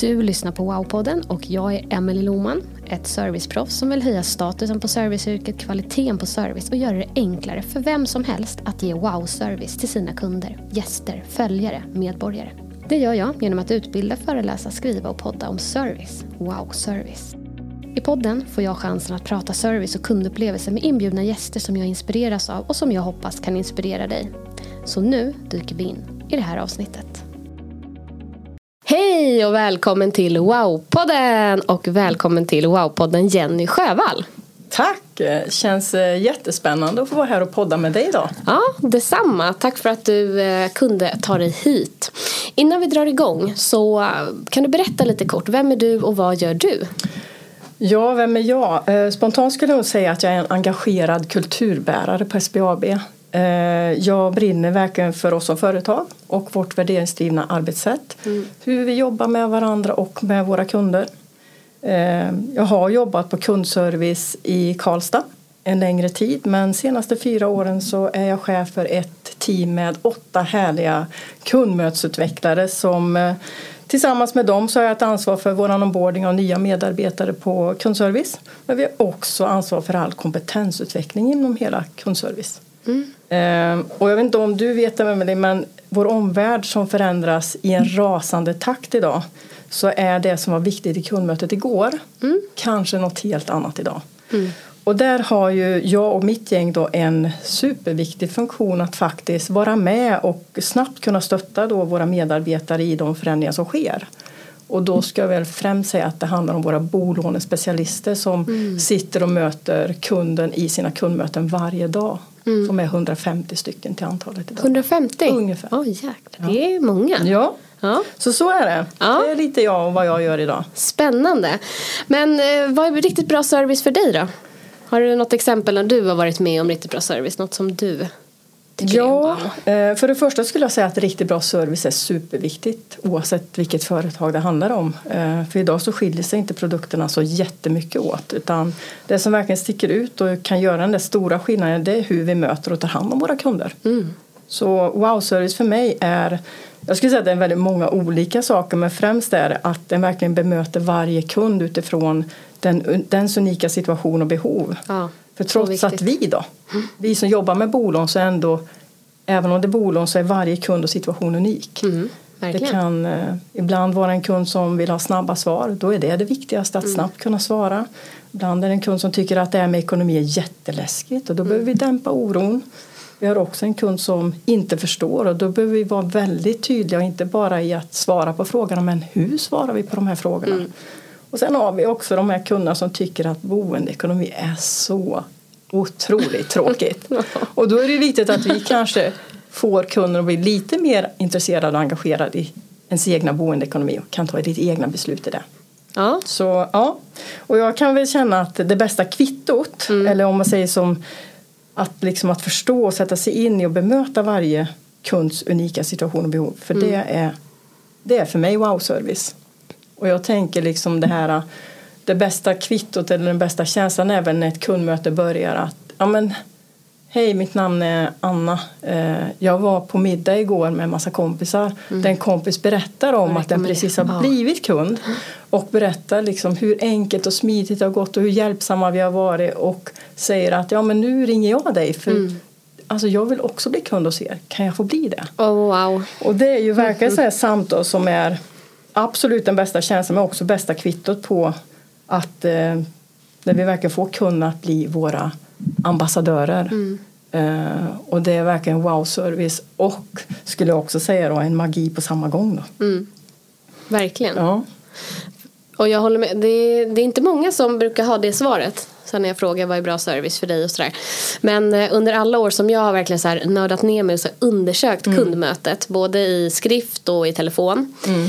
Du lyssnar på Wow-podden och jag är Emelie Loman, ett serviceproffs som vill höja statusen på serviceyrket, kvaliteten på service och göra det enklare för vem som helst att ge wow-service till sina kunder, gäster, följare, medborgare. Det gör jag genom att utbilda, föreläsa, skriva och podda om service. Wow-service. I podden får jag chansen att prata service och kundupplevelser med inbjudna gäster som jag inspireras av och som jag hoppas kan inspirera dig. Så nu dyker vi in i det här avsnittet. Hej och välkommen till Wow-podden och välkommen till Wow-podden Jenny Sjövall. Tack! Känns eh, jättespännande att få vara här och podda med dig idag. Ja, detsamma. Tack för att du eh, kunde ta dig hit. Innan vi drar igång så eh, kan du berätta lite kort. Vem är du och vad gör du? Ja, vem är jag? Spontant skulle jag säga att jag är en engagerad kulturbärare på SBAB. Jag brinner verkligen för oss som företag och vårt värderingsdrivna arbetssätt. Mm. Hur vi jobbar med varandra och med våra kunder. Eh, jag har jobbat på kundservice i Karlstad en längre tid men senaste fyra åren så är jag chef för ett team med åtta härliga kundmötesutvecklare som eh, Tillsammans med dem så har jag ett ansvar för vår onboarding av nya medarbetare på kundservice. Men vi har också ansvar för all kompetensutveckling inom hela kundservice. Mm. Ehm, och jag vet inte om du vet det med men vår omvärld som förändras i en rasande takt idag så är det som var viktigt i kundmötet igår mm. kanske något helt annat idag. Mm. Och där har ju jag och mitt gäng då en superviktig funktion att faktiskt vara med och snabbt kunna stötta då våra medarbetare i de förändringar som sker. Och då ska jag väl främst säga att det handlar om våra bolånespecialister som mm. sitter och möter kunden i sina kundmöten varje dag. Mm. Som är 150 stycken till antalet idag. 150? Ungefär. Oh, jäklar, det är många. Ja. Ja. Så så är det. Ja. Det är lite jag och vad jag gör idag. Spännande. Men eh, vad är riktigt bra service för dig då? Har du något exempel när du har varit med om riktigt bra service? Något som du Ja, eh, för det första skulle jag säga att riktigt bra service är superviktigt oavsett vilket företag det handlar om. Eh, för idag så skiljer sig inte produkterna så jättemycket åt utan det som verkligen sticker ut och kan göra den där stora skillnaden det är hur vi möter och tar hand om våra kunder. Mm. Så wow-service för mig är jag skulle säga att det är väldigt många olika saker men främst är att den verkligen bemöter varje kund utifrån den, dens unika situation och behov. Ja, För trots att vi då, vi som jobbar med bolån så ändå Även om det är bolån så är varje kund och situation unik. Mm, det kan eh, ibland vara en kund som vill ha snabba svar. Då är det det viktigaste att mm. snabbt kunna svara. Ibland är det en kund som tycker att det här med ekonomi är jätteläskigt och då mm. behöver vi dämpa oron. Vi har också en kund som inte förstår och då behöver vi vara väldigt tydliga och inte bara i att svara på frågorna men hur svarar vi på de här frågorna? Mm. Och sen har vi också de här kunderna som tycker att boendeekonomi är så otroligt tråkigt. Och då är det viktigt att vi kanske får kunder att bli lite mer intresserade och engagerade i ens egna boendeekonomi och kan ta lite egna beslut i det. Ja. Så, ja. Och jag kan väl känna att det bästa kvittot, mm. eller om man säger som att, liksom att förstå och sätta sig in i och bemöta varje kunds unika situation och behov. För mm. det, är, det är för mig wow-service. Och jag tänker liksom det här det bästa kvittot eller den bästa känslan är väl när ett kundmöte börjar att ja men Hej, mitt namn är Anna. Eh, jag var på middag igår med en massa kompisar. Mm. Den kompis berättar om att den precis har blivit kund och berättar liksom hur enkelt och smidigt det har gått och hur hjälpsamma vi har varit och säger att ja men nu ringer jag dig för mm. alltså jag vill också bli kund hos er. Kan jag få bli det? Oh, wow. Och det är ju verkligen så samtal som är absolut den bästa känslan men också bästa kvittot på att eh, när vi verkligen får kunna bli våra ambassadörer. Mm. Uh, och det är verkligen wow-service och skulle jag också säga då en magi på samma gång. Då. Mm. Verkligen. Ja. Och jag håller med. Det är, det är, inte många som brukar ha det svaret. Sen när jag frågar vad är bra service för dig och sådär. Men uh, under alla år som jag har verkligen så här nördat ner mig och så undersökt mm. kundmötet. Både i skrift och i telefon. Mm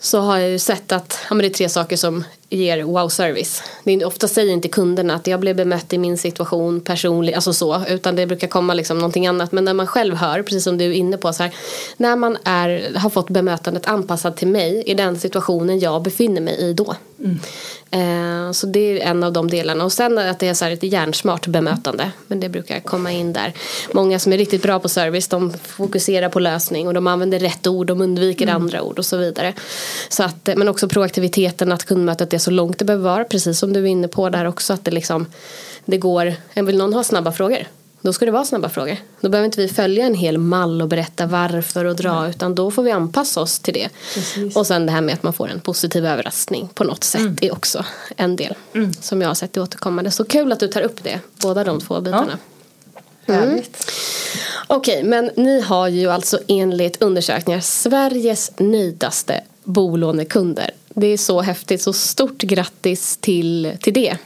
så har jag ju sett att ja, men det är tre saker som ger wow-service. Ofta säger inte kunderna att jag blev bemött i min situation personligt, alltså så, utan det brukar komma liksom någonting annat. Men när man själv hör, precis som du är inne på, så här, när man är, har fått bemötandet anpassat till mig i den situationen jag befinner mig i då. Mm. Eh, så det är en av de delarna. Och sen att det är så ett hjärnsmart bemötande. Men det brukar komma in där. Många som är riktigt bra på service de fokuserar på lösning och de använder rätt ord, de undviker mm. andra ord och så vidare. Så att, men också proaktiviteten, att kundmötet är så långt det behöver vara. Precis som du är inne på där också. Att det liksom det går, vill någon ha snabba frågor? Då ska det vara snabba frågor. Då behöver inte vi följa en hel mall och berätta varför och dra Nej. utan då får vi anpassa oss till det. Precis. Och sen det här med att man får en positiv överraskning på något sätt mm. är också en del mm. som jag har sett i återkommande. Så kul att du tar upp det, båda de två bitarna. Ja. Mm. Okej, men ni har ju alltså enligt undersökningar Sveriges nöjdaste bolånekunder. Det är så häftigt, så stort grattis till, till det.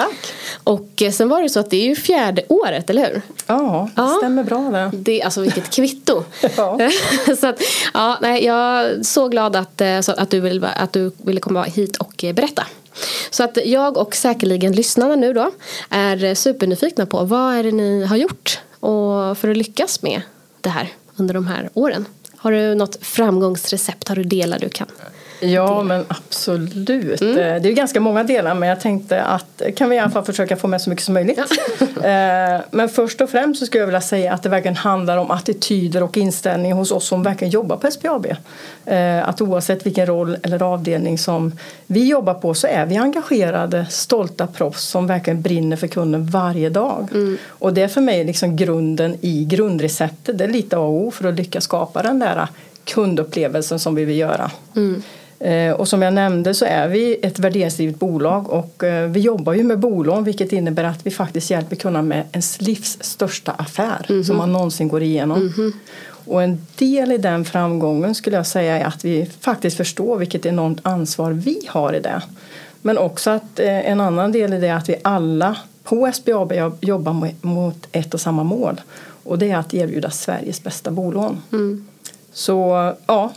Tack. Och eh, sen var det så att det är ju fjärde året, eller hur? Ja, det ja. stämmer bra det. det. Alltså vilket kvitto. så att, ja, nej, jag är så glad att, eh, att, du vill, att du ville komma hit och eh, berätta. Så att jag och säkerligen lyssnarna nu då är supernyfikna på vad är det ni har gjort och för att lyckas med det här under de här åren. Har du något framgångsrecept? Har du delar du kan Ja, men absolut. Mm. Det är ganska många delar men jag tänkte att kan vi i alla fall försöka få med så mycket som möjligt. Ja. Eh, men först och främst så skulle jag vilja säga att det verkligen handlar om attityder och inställning hos oss som verkligen jobbar på SPAB. Eh, att oavsett vilken roll eller avdelning som vi jobbar på så är vi engagerade, stolta proffs som verkligen brinner för kunden varje dag. Mm. Och det är för mig liksom grunden i grundreceptet. Det är lite A och O för att lyckas skapa den där kundupplevelsen som vi vill göra. Mm. Eh, och som jag nämnde så är vi ett värderingsdrivet bolag och eh, vi jobbar ju med bolån vilket innebär att vi faktiskt hjälper kunderna med ens livs största affär mm -hmm. som man någonsin går igenom. Mm -hmm. Och en del i den framgången skulle jag säga är att vi faktiskt förstår vilket enormt ansvar vi har i det. Men också att eh, en annan del i det är att vi alla på SBAB jobbar mot ett och samma mål och det är att erbjuda Sveriges bästa bolån. Mm. Så ja,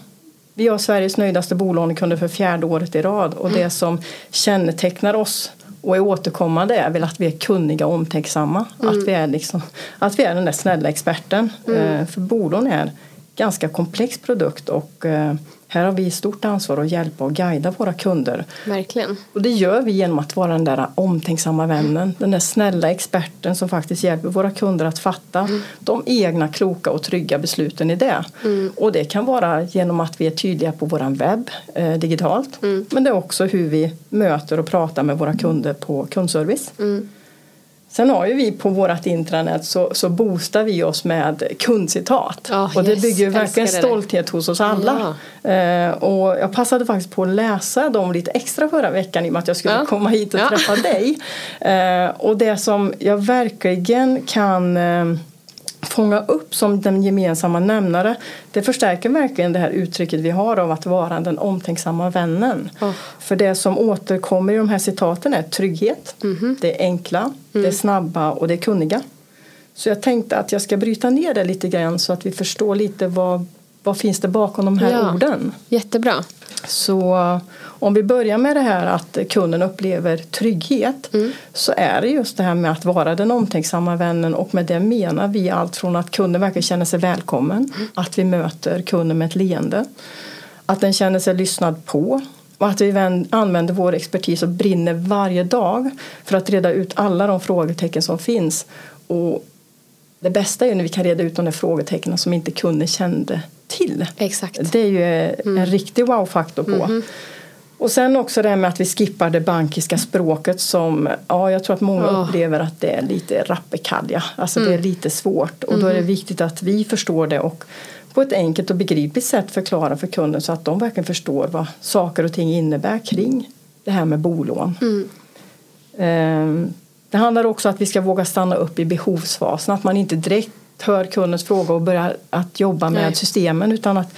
vi har Sveriges nöjdaste bolånekunder för fjärde året i rad och det som kännetecknar oss och är återkommande är väl att vi är kunniga och omtänksamma. Mm. Att, vi är liksom, att vi är den där snälla experten. Mm. Eh, för bolån är en ganska komplex produkt och eh, här har vi stort ansvar att hjälpa och guida våra kunder. Verkligen. Och det gör vi genom att vara den där omtänksamma vännen, den där snälla experten som faktiskt hjälper våra kunder att fatta mm. de egna kloka och trygga besluten i det. Mm. Och det kan vara genom att vi är tydliga på våran webb eh, digitalt mm. men det är också hur vi möter och pratar med våra kunder på kundservice. Sen har ju vi på vårt intranät så, så boostar vi oss med kundcitat. Oh, och det yes, bygger verkligen stolthet hos oss alla. Ja. Eh, och jag passade faktiskt på att läsa dem lite extra förra veckan i och med att jag skulle ja. komma hit och ja. träffa dig. Eh, och det som jag verkligen kan eh, fånga upp som den gemensamma nämnare det förstärker verkligen det här uttrycket vi har av att vara den omtänksamma vännen. Oh. För det som återkommer i de här citaten är trygghet, mm -hmm. det är enkla, mm. det är mm. snabba och det är kunniga. Så jag tänkte att jag ska bryta ner det lite grann så att vi förstår lite vad, vad finns det bakom de här ja, orden. Jättebra. Så om vi börjar med det här att kunden upplever trygghet mm. så är det just det här med att vara den omtänksamma vännen och med det menar vi allt från att kunden verkligen känner sig välkommen, mm. att vi möter kunden med ett leende, att den känner sig lyssnad på och att vi använder vår expertis och brinner varje dag för att reda ut alla de frågetecken som finns. Och det bästa är när vi kan reda ut de där frågetecknen som inte kunden kände till. Exakt. Det är ju mm. en riktig wow-faktor på. Mm. Och sen också det med att vi skippar det bankiska språket som ja, jag tror att många oh. upplever att det är lite rappekalja. Alltså mm. det är mm. lite svårt och då är det mm. viktigt att vi förstår det och på ett enkelt och begripligt sätt förklara för kunden så att de verkligen förstår vad saker och ting innebär kring det här med bolån. Mm. Um, det handlar också om att vi ska våga stanna upp i behovsfasen, att man inte direkt hör kundens fråga och börjar att jobba med Nej. systemen utan att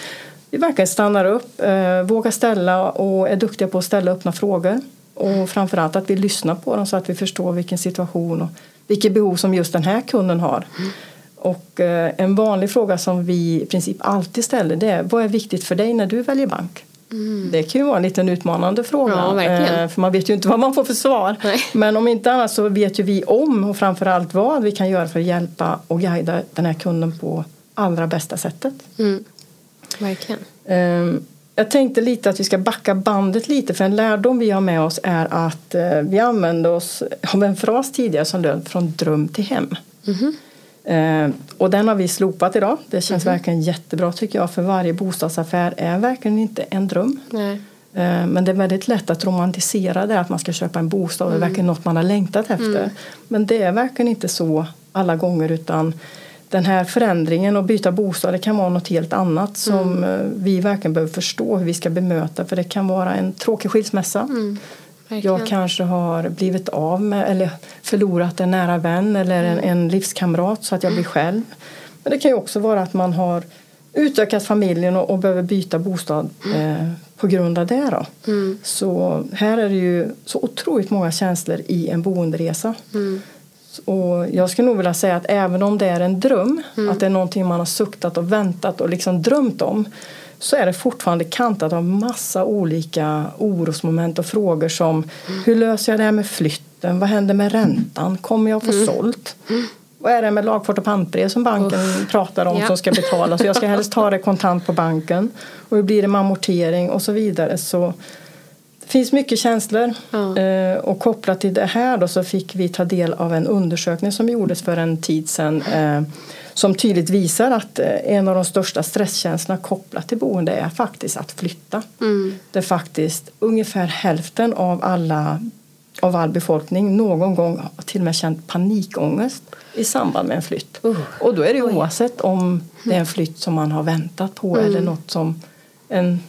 vi verkligen stannar upp, eh, vågar ställa och är duktiga på att ställa öppna frågor. Och framförallt att vi lyssnar på dem så att vi förstår vilken situation och vilket behov som just den här kunden har. Mm. Och eh, en vanlig fråga som vi i princip alltid ställer det är vad är viktigt för dig när du väljer bank? Mm. Det kan ju vara en liten utmanande fråga. Ja, eh, för man vet ju inte vad man får för svar. Nej. Men om inte annat så vet ju vi om och framförallt vad vi kan göra för att hjälpa och guida den här kunden på allra bästa sättet. Mm. Verkligen. Um, jag tänkte lite att vi ska backa bandet lite för en lärdom vi har med oss är att eh, vi använde oss av en fras tidigare som löd från dröm till hem. Mm-hmm. Och den har vi slopat idag. Det känns mm-hmm. verkligen jättebra tycker jag för varje bostadsaffär är verkligen inte en dröm. Nej. Eh, men det är väldigt lätt att romantisera det att man ska köpa en bostad. Mm. Det är verkligen något man har längtat efter. Mm. Men det är verkligen inte så alla gånger utan den här förändringen och byta bostad det kan vara något helt annat som mm. Eh, vi verkligen behöver förstå hur vi ska bemöta för det kan vara en tråkig skilsmässa. Mm. Jag kanske har blivit av med eller förlorat en nära vän eller en, mm. en livskamrat så att jag blir själv. Men det kan ju också vara att man har utökat familjen och, och behöver byta bostad mm. eh, på grund av det. Då. Mm. Så här är det ju så otroligt många känslor i en boenderesa. Mm. Och jag skulle nog vilja säga att även om det är en dröm, mm. att det är någonting man har suktat och väntat och liksom drömt om, så är det fortfarande kantat av massa olika orosmoment och frågor som mm. hur löser jag det här med flytten? Vad händer med räntan? Kommer jag få mm. sålt? Vad är det med lagfart och pantbrev som banken Uff. pratar om ja. som ska betalas? Jag ska helst ta det kontant på banken. Och hur blir det med amortering och så vidare. Så det finns mycket känslor ja. Eh, och kopplat till det här då så fick vi ta del av en undersökning som gjordes för en tid sedan eh, som tydligt visar att eh, en av de största stresskänslorna kopplat till boende är faktiskt att flytta. Mm. Det är faktiskt ungefär hälften av alla av all befolkning någon gång till och med känt panikångest i samband med en flytt. Uh. Och då är det oavsett om det är en flytt som man har väntat på mm. eller något som en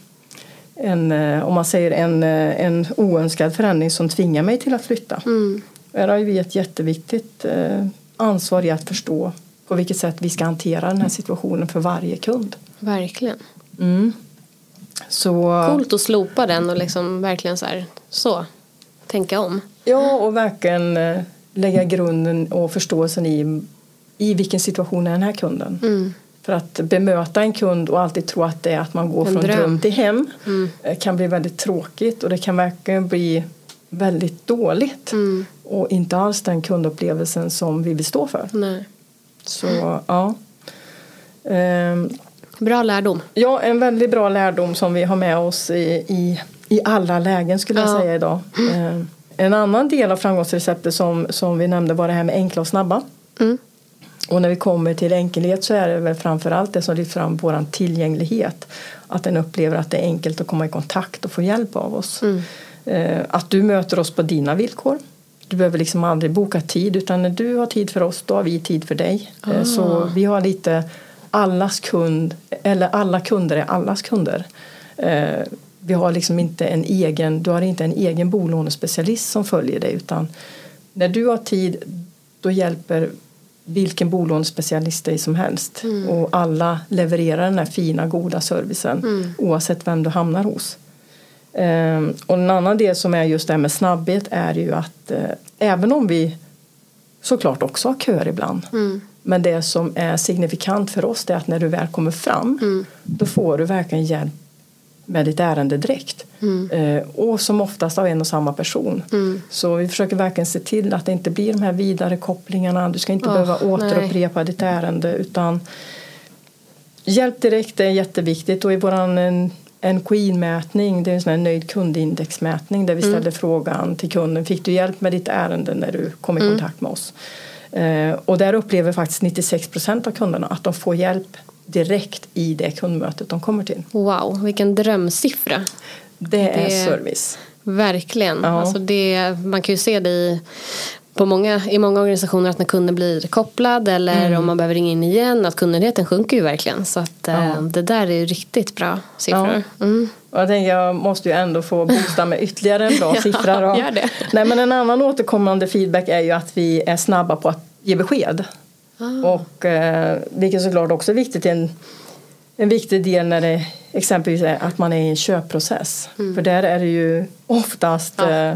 en, eh, om man säger en, eh, en oönskad förändring som tvingar mig till att flytta. Mm. Här har vi ett jätteviktigt eh, ansvar i att förstå på vilket sätt vi ska hantera den här situationen för varje kund. Verkligen. Mm. Så, Coolt att slopa den och liksom verkligen så, här, så tänka om. Ja, och verkligen lägga grunden och förståelsen i, i vilken situation är den här kunden. Mm. För att bemöta en kund och alltid tro att det är att man går en från dröm. dröm till hem mm. Eh, kan bli väldigt tråkigt och det kan verkligen bli väldigt dåligt mm. och inte alls den kundupplevelsen som vi vill stå för. Nej. Så ja. Um, bra lärdom. Ja, en väldigt bra lärdom som vi har med oss i, i, i alla lägen skulle jag säga idag. Um, en annan del av framgångsreceptet som, som vi nämnde var det här med enkla och snabba. Mm. Och när vi kommer till enkelhet så är det väl framförallt det som lyfter fram vår tillgänglighet. Att den upplever att det är enkelt att komma i kontakt och få hjälp av oss. Mm. Eh, att du möter oss på dina villkor. Du behöver liksom aldrig boka tid utan när du har tid för oss då har vi tid för dig. Eh, ah. Så vi har lite allas kund, eller alla kunder är allas kunder. Eh, vi har liksom inte en egen, du har inte en egen bolånespecialist som följer dig utan när du har tid då hjälper vilken bolånespecialist som helst mm. och alla levererar den här fina goda servicen mm. oavsett vem du hamnar hos. Ehm, och en annan del som är just det här med snabbhet är ju att eh, även om vi såklart också har köer ibland mm. men det som är signifikant för oss är att när du väl kommer fram mm. då får du verkligen hjälp med ditt ärende direkt. Mm. Eh, och som oftast av en och samma person. Mm. Så vi försöker verkligen se till att det inte blir de här vidare kopplingarna. Du ska inte oh, behöva återupprepa nej. ditt ärende utan hjälp direkt är jätteviktigt och i våran en, NKI-mätning, det är en sån här nöjd kundindexmätning där vi mm. ställer frågan till kunden, fick du hjälp med ditt ärende när du kom i mm. kontakt med oss? Eh, och där upplever faktiskt 96 procent av kunderna att de får hjälp direkt i det kundmötet de kommer till. Wow, vilken drömsiffra. Det, det är service. Verkligen. Ja. Alltså det, man kan ju se det i, på många, i många organisationer att när kunden blir kopplad eller mm. om man behöver ringa in igen att kundnöjdheten sjunker ju verkligen. Så att ja. eh, det där är ju riktigt bra siffror. Ja. Mm. Och jag tänker jag måste ju ändå få boosta med ytterligare en bra siffra. Då. Gör det. Nej, men en annan återkommande feedback är ju att vi är snabba på att ge besked. Ah. Och, eh, vilket såklart också är viktigt en, en viktig del när det exempelvis är att man är i en köpprocess. Mm. För där är det ju oftast ja. eh,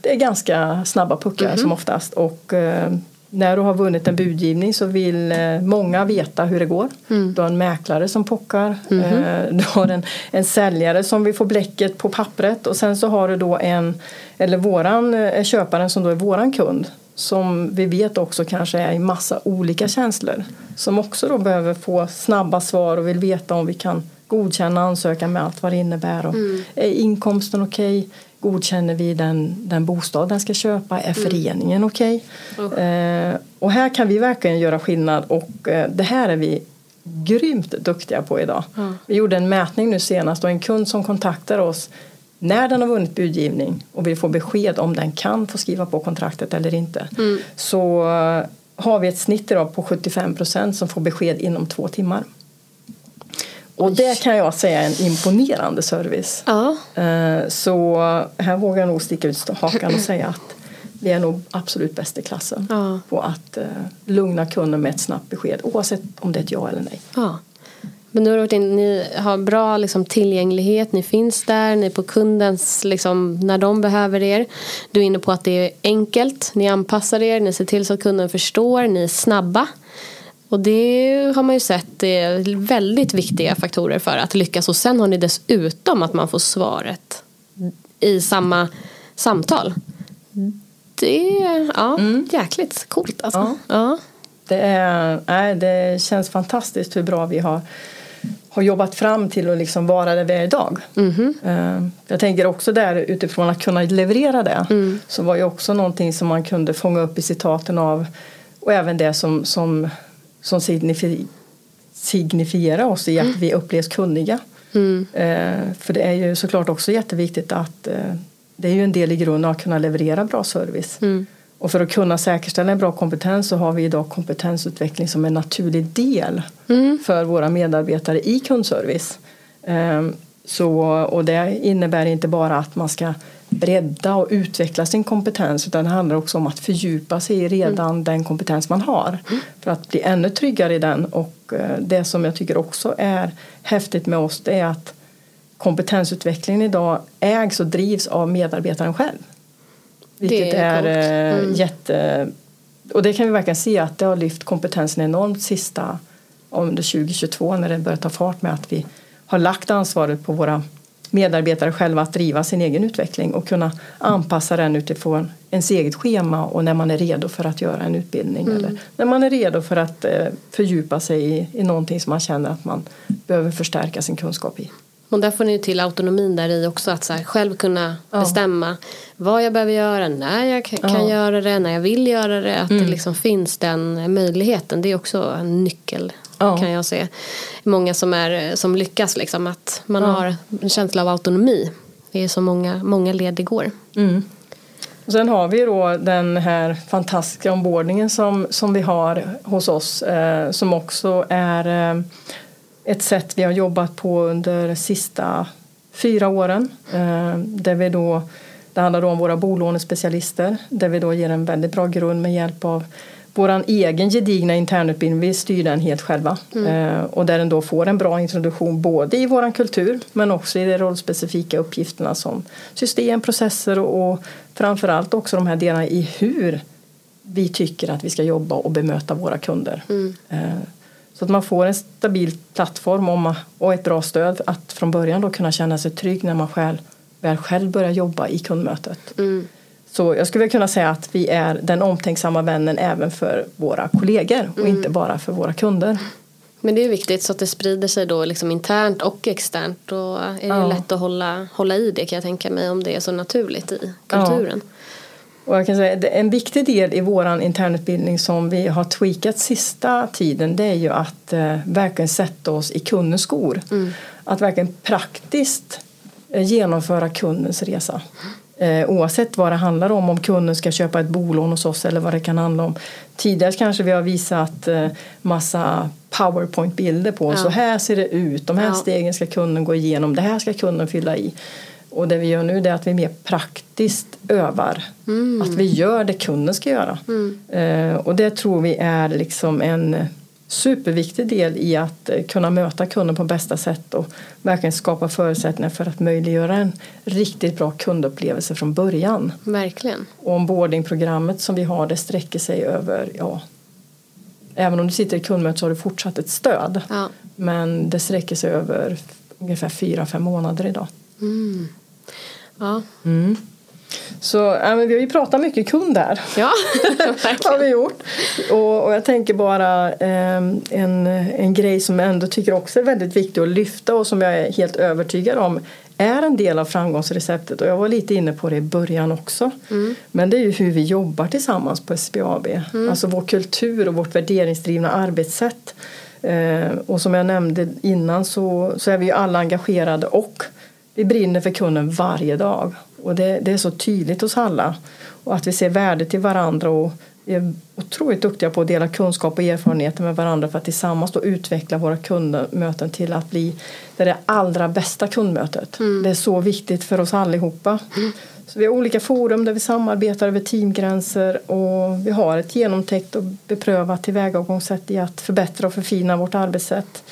det är ganska snabba puckar mm. som oftast. Och, eh, när du har vunnit en budgivning så vill eh, många veta hur det går. Mm. Du har en mäklare som pockar. Mm. Du har en, en säljare som vill få bläcket på pappret och sen så har du då en, eller våran köparen som då är våran kund som vi vet också kanske är i massa olika känslor som också då behöver få snabba svar och vill veta om vi kan godkänna ansökan med allt vad det innebär. Och mm. Är inkomsten okej? Okay? Godkänner vi den, den bostad den ska köpa? Är mm. föreningen okej? Okay? Mm. Eh, och här kan vi verkligen göra skillnad och eh, det här är vi grymt duktiga på idag. Mm. Vi gjorde en mätning nu senast och en kund som kontaktar oss när den har vunnit budgivning och vill få besked om den kan få skriva på kontraktet eller inte mm. så har vi ett snitt idag på 75 procent som får besked inom två timmar. Och det kan jag säga är en imponerande service. Ja. Eh, så här vågar jag nog sticka ut hakan och säga att vi är nog absolut bäst i klassen ja. på att eh, lugna kunden med ett snabbt besked oavsett om det är ett ja eller nej. Ja. Men nu har varit in, ni har bra liksom, tillgänglighet, ni finns där, ni är på kundens, liksom, när de behöver er. Du är inne på att det är enkelt, ni anpassar er, ni ser till så att kunden förstår, ni är snabba. Och det har man ju sett är väldigt viktiga faktorer för att lyckas. Och sen har ni dessutom att man får svaret i samma samtal. Det är ja, mm. jäkligt coolt alltså. Ja. ja. Det, är, nej, det känns fantastiskt hur bra vi har har jobbat fram till att liksom vara där vi är idag. Mm. Jag tänker också där utifrån att kunna leverera det mm. så var ju också någonting som man kunde fånga upp i citaten av och även det som, som, som signifi, signifierar oss i att mm. vi upplevs kunniga. Mm. Eh, för det är ju såklart också jätteviktigt att eh, det är ju en del i grunden att kunna leverera bra service. Mm. Och för att kunna säkerställa en bra kompetens så har vi idag kompetensutveckling som en naturlig del mm. för våra medarbetare i kundservice. Ehm, så, och det innebär inte bara att man ska bredda och utveckla sin kompetens utan det handlar också om att fördjupa sig i redan mm. den kompetens man har för att bli ännu tryggare i den och eh, det som jag tycker också är häftigt med oss det är att kompetensutvecklingen idag ägs och drivs av medarbetaren själv. Vilket det är, är eh, mm. jätte... Och det kan vi verkligen se att det har lyft kompetensen enormt sista under 2022 när det börjar ta fart med att vi har lagt ansvaret på våra medarbetare själva att driva sin egen utveckling och kunna anpassa den utifrån ens eget schema och när man är redo för att göra en utbildning mm. eller när man är redo för att eh, fördjupa sig i, i någonting som man känner att man behöver förstärka sin kunskap i. Och där får ni till autonomin där i också att så här, själv kunna ja. bestämma vad jag behöver göra, när jag kan ja. göra det, när jag vill göra det. Att mm. det liksom finns den möjligheten. Det är också en nyckel ja. kan jag se. Många som, är, som lyckas liksom att man har en känsla av autonomi. Det är så många, många led det går. Mm. Och sen har vi då den här fantastiska ombordningen som, som vi har hos oss eh, som också är eh, ett sätt vi har jobbat på under de sista fyra åren. Eh, där vi då, det handlar då om våra bolånespecialister där vi då ger en väldigt bra grund med hjälp av vår egen gedigna internutbildning, vi styr den helt själva. Mm. Eh, och där den då får en bra introduktion både i vår kultur men också i de rollspecifika uppgifterna som system, processer och, och framförallt också de här delarna i hur vi tycker att vi ska jobba och bemöta våra kunder. Mm. Så att man får en stabil plattform och ett bra stöd att från början då kunna känna sig trygg när man själv, väl själv börjar jobba i kundmötet. Mm. Så jag skulle kunna säga att vi är den omtänksamma vännen även för våra kollegor och mm. inte bara för våra kunder. Men det är viktigt så att det sprider sig då liksom internt och externt. Då är det ja. lätt att hålla, hålla i det kan jag tänka mig om det är så naturligt i kulturen. Ja. Och jag kan säga, en viktig del i vår internutbildning som vi har tweakat sista tiden det är ju att eh, verkligen sätta oss i kundens skor. Mm. Att verkligen praktiskt eh, genomföra kundens resa. Eh, oavsett vad det handlar om, om kunden ska köpa ett bolån hos oss eller vad det kan handla om. Tidigare kanske vi har visat eh, massa powerpoint-bilder på, ja. så här ser det ut, de här ja. stegen ska kunden gå igenom, det här ska kunden fylla i. Och det vi gör nu är att vi mer praktiskt övar. Mm. Att vi gör det kunden ska göra. Mm. Eh, och det tror vi är liksom en superviktig del i att eh, kunna möta kunden på bästa sätt och verkligen skapa förutsättningar för att möjliggöra en riktigt bra kundupplevelse från början. Verkligen. Och onboardingprogrammet som vi har det sträcker sig över, ja, även om du sitter i kundmöte så har du fortsatt ett stöd. Ja. Men det sträcker sig över ungefär fyra, fem månader idag. Mm. Ja. Mm. Så ja, vi har ju pratat mycket kund här. Ja, har vi gjort. Och, och jag tänker bara eh, en, en grej som jag ändå tycker också är väldigt viktig att lyfta och som jag är helt övertygad om är en del av framgångsreceptet och jag var lite inne på det i början också. Mm. Men det är ju hur vi jobbar tillsammans på SBAB. Mm. Alltså vår kultur och vårt värderingsdrivna arbetssätt. Eh, och som jag nämnde innan så, så är vi ju alla engagerade och vi brinner för kunden varje dag. Och det, det är så tydligt hos alla. Och att vi ser värdet i varandra och är otroligt duktiga på att dela kunskap och erfarenheter med varandra för att tillsammans då utveckla våra kundmöten till att bli det, det allra bästa kundmötet. Mm. Det är så viktigt för oss allihopa. Mm. Så vi har olika forum där vi samarbetar över teamgränser och vi har ett genomtänkt och beprövat tillvägagångssätt i att förbättra och förfina vårt arbetssätt.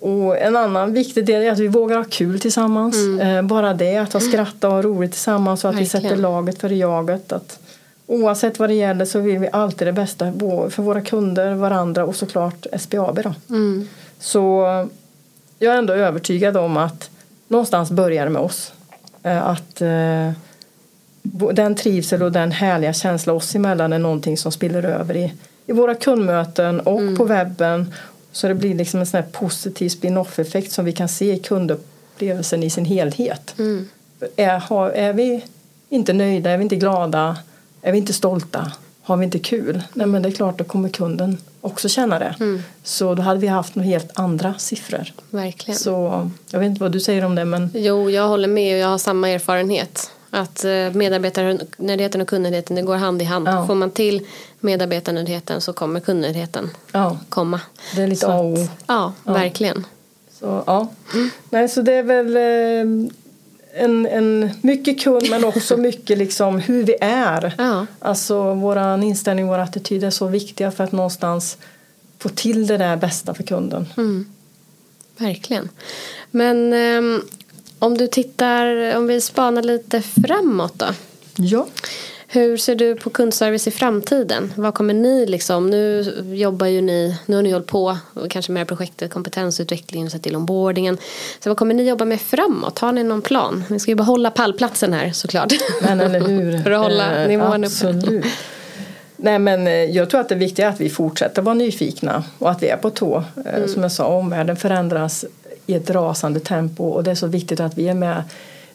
Och en annan viktig del är att vi vågar ha kul tillsammans. Mm. Eh, bara det, att ha skratta och ha roligt tillsammans och att Verkligen. vi sätter laget för jaget. Att oavsett vad det gäller så vill vi alltid det bästa för våra kunder, varandra och såklart SBAB. Då. Mm. Så jag är ändå övertygad om att någonstans börjar det med oss. Eh, att eh, den trivsel och den härliga känsla oss emellan är någonting som spiller över i, i våra kundmöten och mm. på webben. Så det blir liksom en sån här positiv spin-off effekt som vi kan se i kundupplevelsen i sin helhet. Mm. Är, har, är vi inte nöjda, är vi inte glada, är vi inte stolta, har vi inte kul, nej men det är klart då kommer kunden också känna det. Mm. Så då hade vi haft några helt andra siffror. Verkligen. Så jag vet inte vad du säger om det men. Jo, jag håller med och jag har samma erfarenhet. Att eh, medarbetarnöjdheten och kundnöjdheten det går hand i hand. Ja. Får man till medarbetarnöjdheten så kommer kundnöjdheten ja. komma. Det är lite A och Ja, ja, verkligen. Så, ja. Mm. Nej, så det är väl eh, en, en, mycket kund men också mycket liksom hur vi är. Ja. Alltså vår inställning, vår attityd är så viktiga för att någonstans få till det där bästa för kunden. Mm. Verkligen. Men um, om du tittar, om vi spanar lite framåt då. Ja. Hur ser du på kundservice i framtiden? Vad kommer ni liksom, nu jobbar ju ni, nu har ni hållit på kanske med projektet kompetensutveckling och sett till onboardingen. Så vad kommer ni jobba med framåt? Har ni någon plan? Ni ska ju behålla pallplatsen här såklart. Men eller hur. För att hålla eh, nivån uppe. Nej men eh, jag tror att det viktiga är att vi fortsätter vara nyfikna och att vi är på tå. Eh, mm. Som jag sa, omvärlden förändras i ett rasande tempo och det är så viktigt att vi är med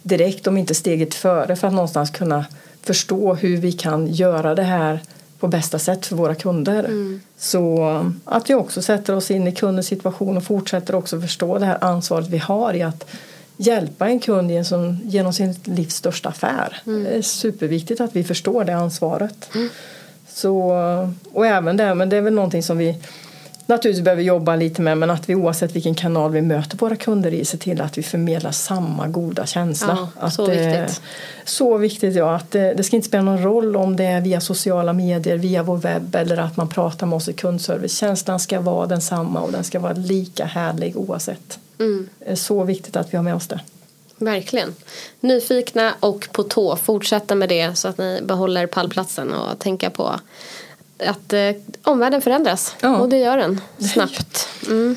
direkt om inte steget före för att någonstans kunna förstå hur vi kan göra det här på bästa sätt för våra kunder. Mm. Så att vi också sätter oss in i kundens situation och fortsätter också förstå det här ansvaret vi har i att hjälpa en kund genom sin livs största affär. Mm. Det är superviktigt att vi förstår det ansvaret. Mm. Så, och även det, men det är väl någonting som vi naturligtvis behöver jobba lite med men att vi oavsett vilken kanal vi möter våra kunder i ser till att vi förmedlar samma goda känsla. Ja, att, så viktigt. Så viktigt ja, att det, det, ska inte spela någon roll om det är via sociala medier, via vår webb eller att man pratar med oss i kundservice. Känslan ska vara densamma och den ska vara lika härlig oavsett. Mm. Det är så viktigt att vi har med oss det. Verkligen. Nyfikna och på tå. Fortsätta med det så att ni behåller pallplatsen och tänka på att eh, omvärlden förändras. Ja. Och det gör den snabbt. Mm.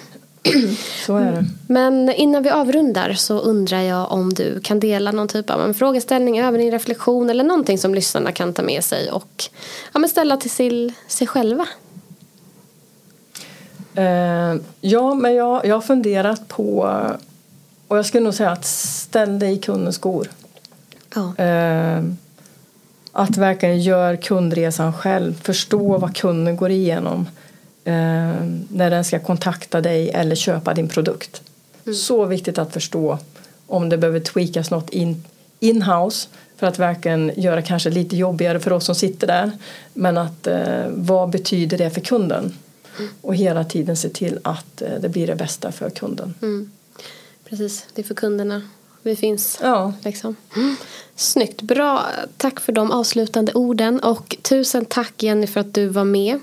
Så är det. Men innan vi avrundar så undrar jag om du kan dela någon typ av en frågeställning, över din reflektion eller någonting som lyssnarna kan ta med sig och ja, men ställa till sig, sig själva. Uh, ja, men jag, jag har funderat på och jag skulle nog säga att ställ dig i kundens skor. Ja. Uh, att verkligen göra kundresan själv, förstå vad kunden går igenom eh, när den ska kontakta dig eller köpa din produkt. Mm. Så viktigt att förstå om det behöver tweakas något in, in-house för att verkligen göra kanske lite jobbigare för oss som sitter där. Men att eh, vad betyder det för kunden? Mm. Och hela tiden se till att eh, det blir det bästa för kunden. Mm. Precis, det är för kunderna vi finns. Ja. Liksom. Snyggt, bra. Tack för de avslutande orden och tusen tack Jenny för att du var med.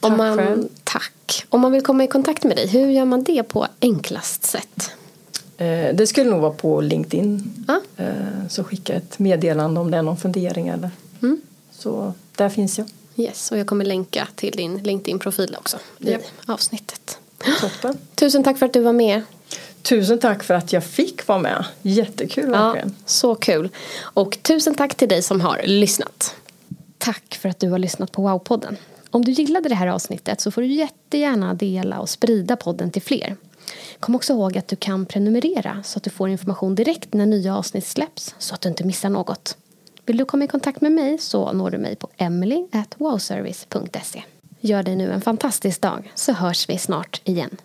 Tack man, själv. Tack. Om man vill komma i kontakt med dig, hur gör man det på enklast sätt? Eh, det skulle nog vara på LinkedIn. Ah. Eh, så skicka ett meddelande om det är någon fundering eller mm. så där finns jag. Yes, och jag kommer länka till din LinkedIn-profil också i yep. avsnittet. Toppen. Tusen tack för att du var med. Tusen tack för att jag fick vara med. Jättekul verkligen. Ja, så kul. Och tusen tack till dig som har lyssnat. Tack för att du har lyssnat på Wow-podden. Om du gillade det här avsnittet så får du jättegärna dela och sprida podden till fler. Kom också ihåg att du kan prenumerera så att du får information direkt när nya avsnitt släpps så att du inte missar något. Vill du komma i kontakt med mig så når du mig på emily.wowservice.se. Gör dig nu en fantastisk dag så hörs vi snart igen.